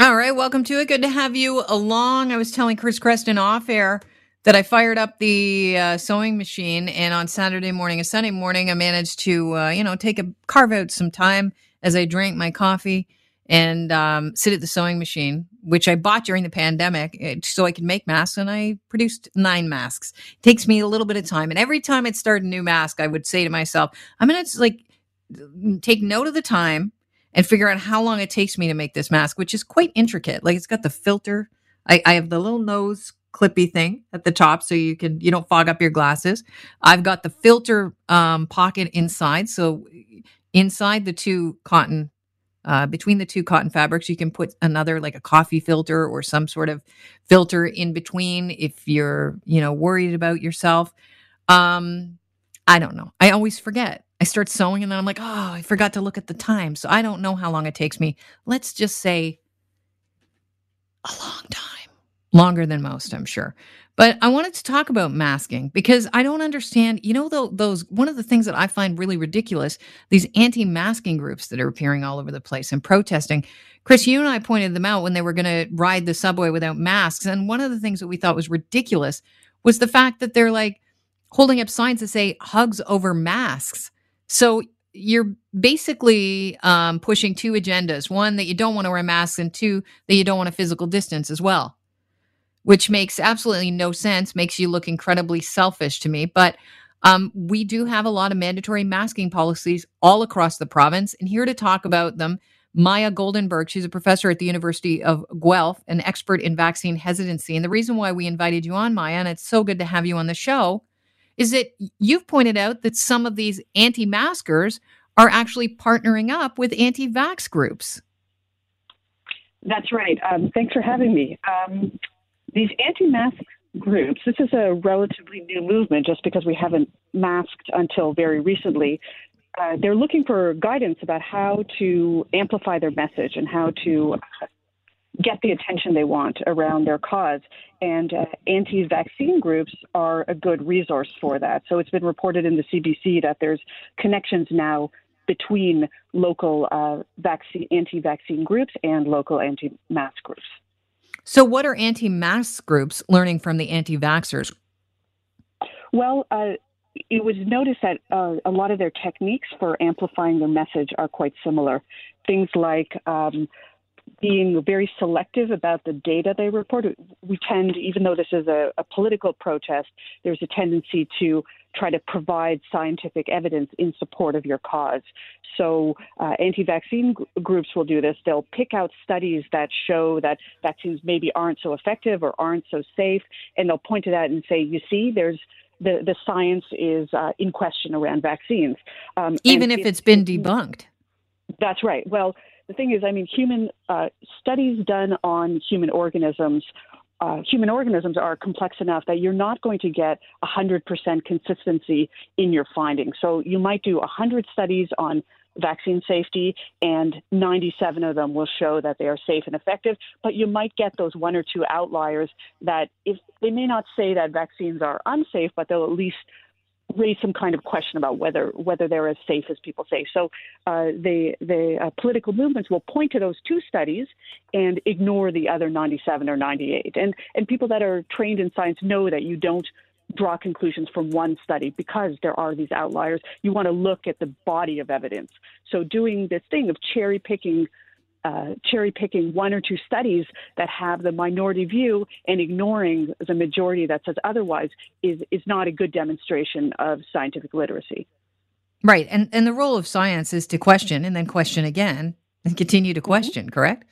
All right, welcome to it. Good to have you along. I was telling Chris Creston off air that I fired up the uh, sewing machine, and on Saturday morning and Sunday morning, I managed to, uh, you know, take a carve out some time as I drank my coffee and um, sit at the sewing machine, which I bought during the pandemic eh, so I could make masks. And I produced nine masks. It takes me a little bit of time. And every time I'd start a new mask, I would say to myself, I'm going to like take note of the time and figure out how long it takes me to make this mask, which is quite intricate. Like it's got the filter. I, I have the little nose clippy thing at the top so you can you don't fog up your glasses. I've got the filter um, pocket inside. So inside the two cotton uh, between the two cotton fabrics, you can put another like a coffee filter or some sort of filter in between if you're, you know, worried about yourself. Um, I don't know. I always forget. I start sewing and then I'm like, oh, I forgot to look at the time. So I don't know how long it takes me. Let's just say a long time, longer than most, I'm sure. But I wanted to talk about masking because I don't understand. You know, those one of the things that I find really ridiculous these anti-masking groups that are appearing all over the place and protesting. Chris, you and I pointed them out when they were going to ride the subway without masks, and one of the things that we thought was ridiculous was the fact that they're like holding up signs that say "hugs over masks." So you're basically um, pushing two agendas: one that you don't want to wear masks, and two that you don't want a physical distance as well which makes absolutely no sense, makes you look incredibly selfish to me. But um, we do have a lot of mandatory masking policies all across the province. And here to talk about them, Maya Goldenberg. She's a professor at the University of Guelph, an expert in vaccine hesitancy. And the reason why we invited you on, Maya, and it's so good to have you on the show, is that you've pointed out that some of these anti maskers are actually partnering up with anti vax groups. That's right. Um, thanks for having me. Um, these anti-mask groups, this is a relatively new movement just because we haven't masked until very recently. Uh, they're looking for guidance about how to amplify their message and how to get the attention they want around their cause. And uh, anti vaccine groups are a good resource for that. So it's been reported in the CBC that there's connections now between local uh, vaccine, anti vaccine groups and local anti mask groups. So, what are anti mask groups learning from the anti vaxxers? Well, uh, it was noticed that uh, a lot of their techniques for amplifying their message are quite similar. Things like um, being very selective about the data they report. We tend, even though this is a, a political protest, there's a tendency to try to provide scientific evidence in support of your cause. So, uh, anti vaccine g- groups will do this. They'll pick out studies that show that vaccines maybe aren't so effective or aren't so safe, and they'll point to that and say, you see, there's the, the science is uh, in question around vaccines. Um, Even if it's been debunked. That's right. Well, the thing is, I mean, human uh, studies done on human organisms. Uh, human organisms are complex enough that you're not going to get 100% consistency in your findings. So you might do 100 studies on vaccine safety, and 97 of them will show that they are safe and effective. But you might get those one or two outliers that, if they may not say that vaccines are unsafe, but they'll at least raise some kind of question about whether whether they're as safe as people say. So uh, the the uh, political movements will point to those two studies and ignore the other 97 or 98. And and people that are trained in science know that you don't draw conclusions from one study because there are these outliers. You want to look at the body of evidence. So doing this thing of cherry picking uh, cherry picking one or two studies that have the minority view and ignoring the majority that says otherwise is, is not a good demonstration of scientific literacy. Right. And, and the role of science is to question and then question again and continue to mm-hmm. question, mm-hmm. correct?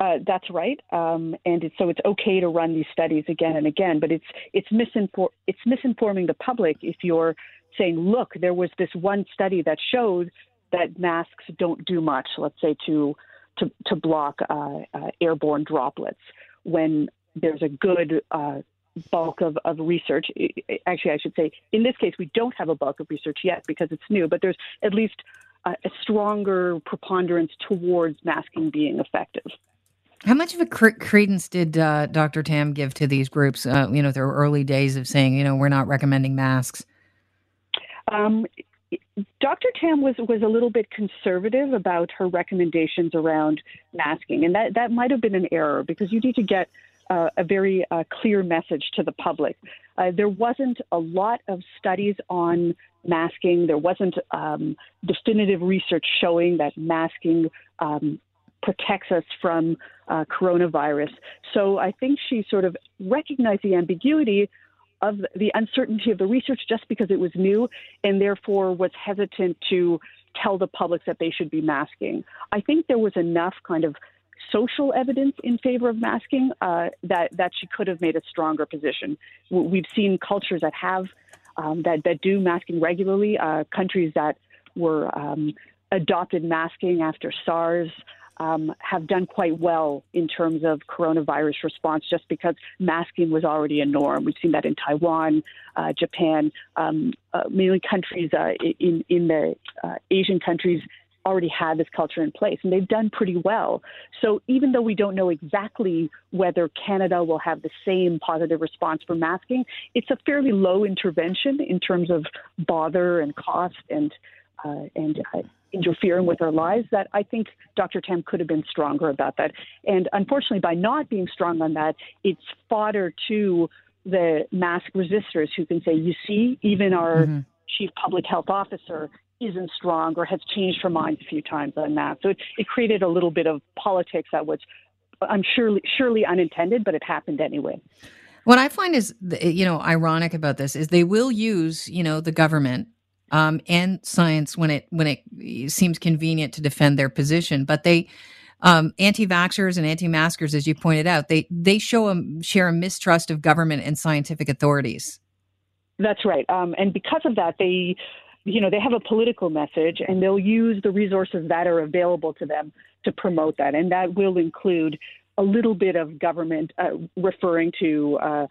Uh, that's right, um, and it's, so it's okay to run these studies again and again. But it's it's misinfor- it's misinforming the public if you're saying, look, there was this one study that showed that masks don't do much, let's say to to, to block uh, uh, airborne droplets, when there's a good uh, bulk of, of research. Actually, I should say, in this case, we don't have a bulk of research yet because it's new, but there's at least a, a stronger preponderance towards masking being effective. How much of a credence did uh, Dr. Tam give to these groups? Uh, you know, their early days of saying, you know, we're not recommending masks. Um, Dr. Tam was was a little bit conservative about her recommendations around masking, and that that might have been an error because you need to get uh, a very uh, clear message to the public. Uh, there wasn't a lot of studies on masking. There wasn't um, definitive research showing that masking um, protects us from uh, coronavirus. So I think she sort of recognized the ambiguity of the uncertainty of the research just because it was new and therefore was hesitant to tell the public that they should be masking. I think there was enough kind of social evidence in favor of masking uh, that that she could have made a stronger position. We've seen cultures that have um, that that do masking regularly, uh, countries that were um, adopted masking after SARS um, have done quite well in terms of coronavirus response just because masking was already a norm. We've seen that in Taiwan, uh, Japan, um, uh, mainly countries uh, in, in the uh, Asian countries already had this culture in place and they've done pretty well. So even though we don't know exactly whether Canada will have the same positive response for masking, it's a fairly low intervention in terms of bother and cost and uh, and uh, interfering with our lives that I think Dr. Tam could have been stronger about that. And unfortunately, by not being strong on that, it's fodder to the mask resistors who can say, you see, even our mm-hmm. chief public health officer isn't strong or has changed her mind a few times on that. So it, it created a little bit of politics that was, I'm surely, surely unintended, but it happened anyway. What I find is, you know, ironic about this is they will use, you know, the government um, and science when it when it seems convenient to defend their position. But they um, anti-vaxxers and anti-maskers, as you pointed out, they they show a share a mistrust of government and scientific authorities. That's right, um, and because of that, they you know they have a political message, and they'll use the resources that are available to them to promote that, and that will include a little bit of government uh, referring to. Uh,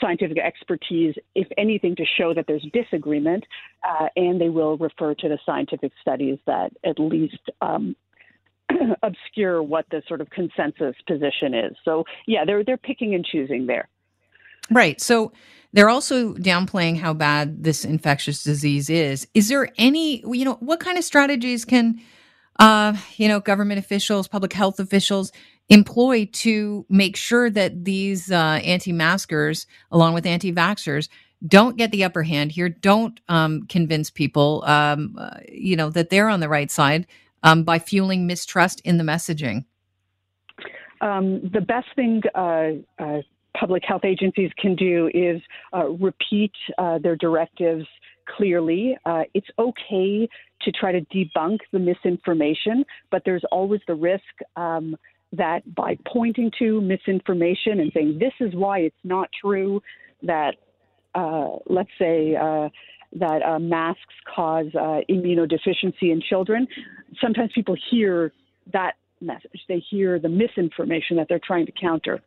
scientific expertise, if anything, to show that there's disagreement, uh, and they will refer to the scientific studies that at least um, obscure what the sort of consensus position is. So, yeah, they're they're picking and choosing there. Right. So they're also downplaying how bad this infectious disease is. Is there any, you know, what kind of strategies can, uh, you know, government officials, public health officials employ to make sure that these uh, anti-maskers, along with anti-vaxxers, don't get the upper hand here. Don't um, convince people, um, uh, you know, that they're on the right side um, by fueling mistrust in the messaging. Um, the best thing uh, uh, public health agencies can do is uh, repeat uh, their directives clearly. it's okay to try to debunk the misinformation, but there's always the risk um, that by pointing to misinformation and saying this is why it's not true that uh, let's say uh, that uh, masks cause uh, immunodeficiency in children sometimes people hear that message. They hear the misinformation that they're trying to counter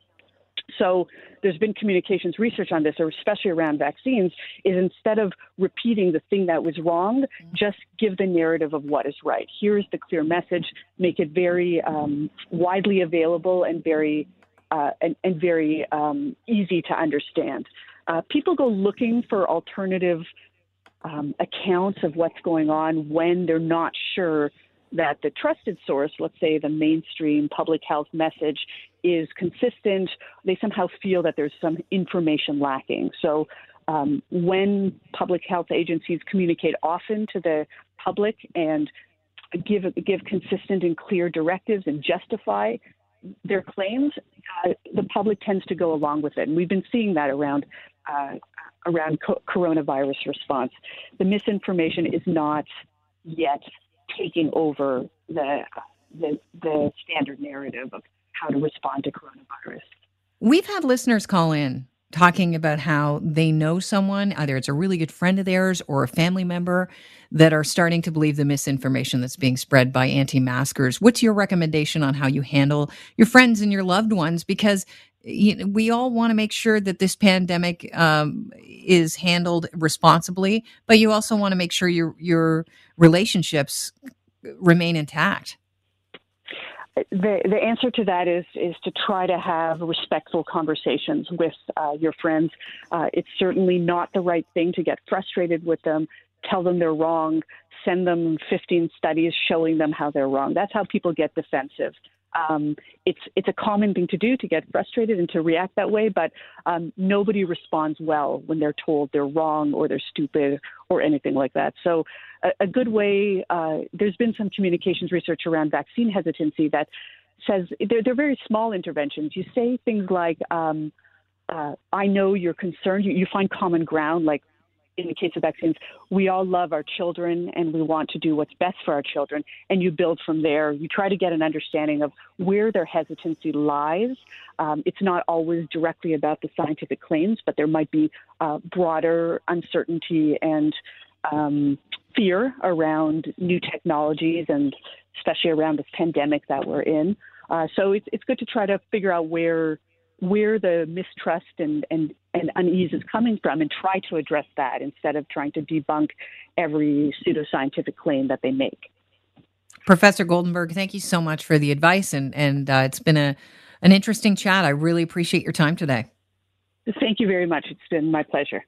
so there's been communications research on this, especially around vaccines, is instead of repeating the thing that was wrong, just give the narrative of what is right. Here's the clear message, make it very um, widely available and very uh, and, and, very um, easy to understand. Uh, people go looking for alternative um, accounts of what's going on when they're not sure that the trusted source, let's say the mainstream public health message, is consistent. They somehow feel that there's some information lacking. So um, when public health agencies communicate often to the public and give give consistent and clear directives and justify their claims, uh, the public tends to go along with it, and we've been seeing that around uh, around co- coronavirus response. The misinformation is not yet taking over the, the, the standard narrative of how to respond to coronavirus. We've had listeners call in talking about how they know someone, either it's a really good friend of theirs or a family member, that are starting to believe the misinformation that's being spread by anti maskers. What's your recommendation on how you handle your friends and your loved ones? Because you know, we all want to make sure that this pandemic um, is handled responsibly, but you also want to make sure your your relationships remain intact. The the answer to that is is to try to have respectful conversations with uh, your friends. Uh, it's certainly not the right thing to get frustrated with them tell them they're wrong, send them 15 studies showing them how they're wrong. That's how people get defensive. Um, it's it's a common thing to do to get frustrated and to react that way, but um, nobody responds well when they're told they're wrong or they're stupid or anything like that. So, a, a good way. Uh, there's been some communications research around vaccine hesitancy that says they're, they're very small interventions. You say things like, um, uh, "I know you're concerned." You, you find common ground, like in the case of vaccines, we all love our children and we want to do what's best for our children. And you build from there. You try to get an understanding of where their hesitancy lies. Um, it's not always directly about the scientific claims, but there might be uh, broader uncertainty and um, fear around new technologies and especially around this pandemic that we're in. Uh, so it's, it's good to try to figure out where where the mistrust and, and, and unease is coming from and try to address that instead of trying to debunk every pseudoscientific claim that they make. Professor Goldenberg, thank you so much for the advice, and and uh, it's been a an interesting chat. I really appreciate your time today. Thank you very much. It's been my pleasure.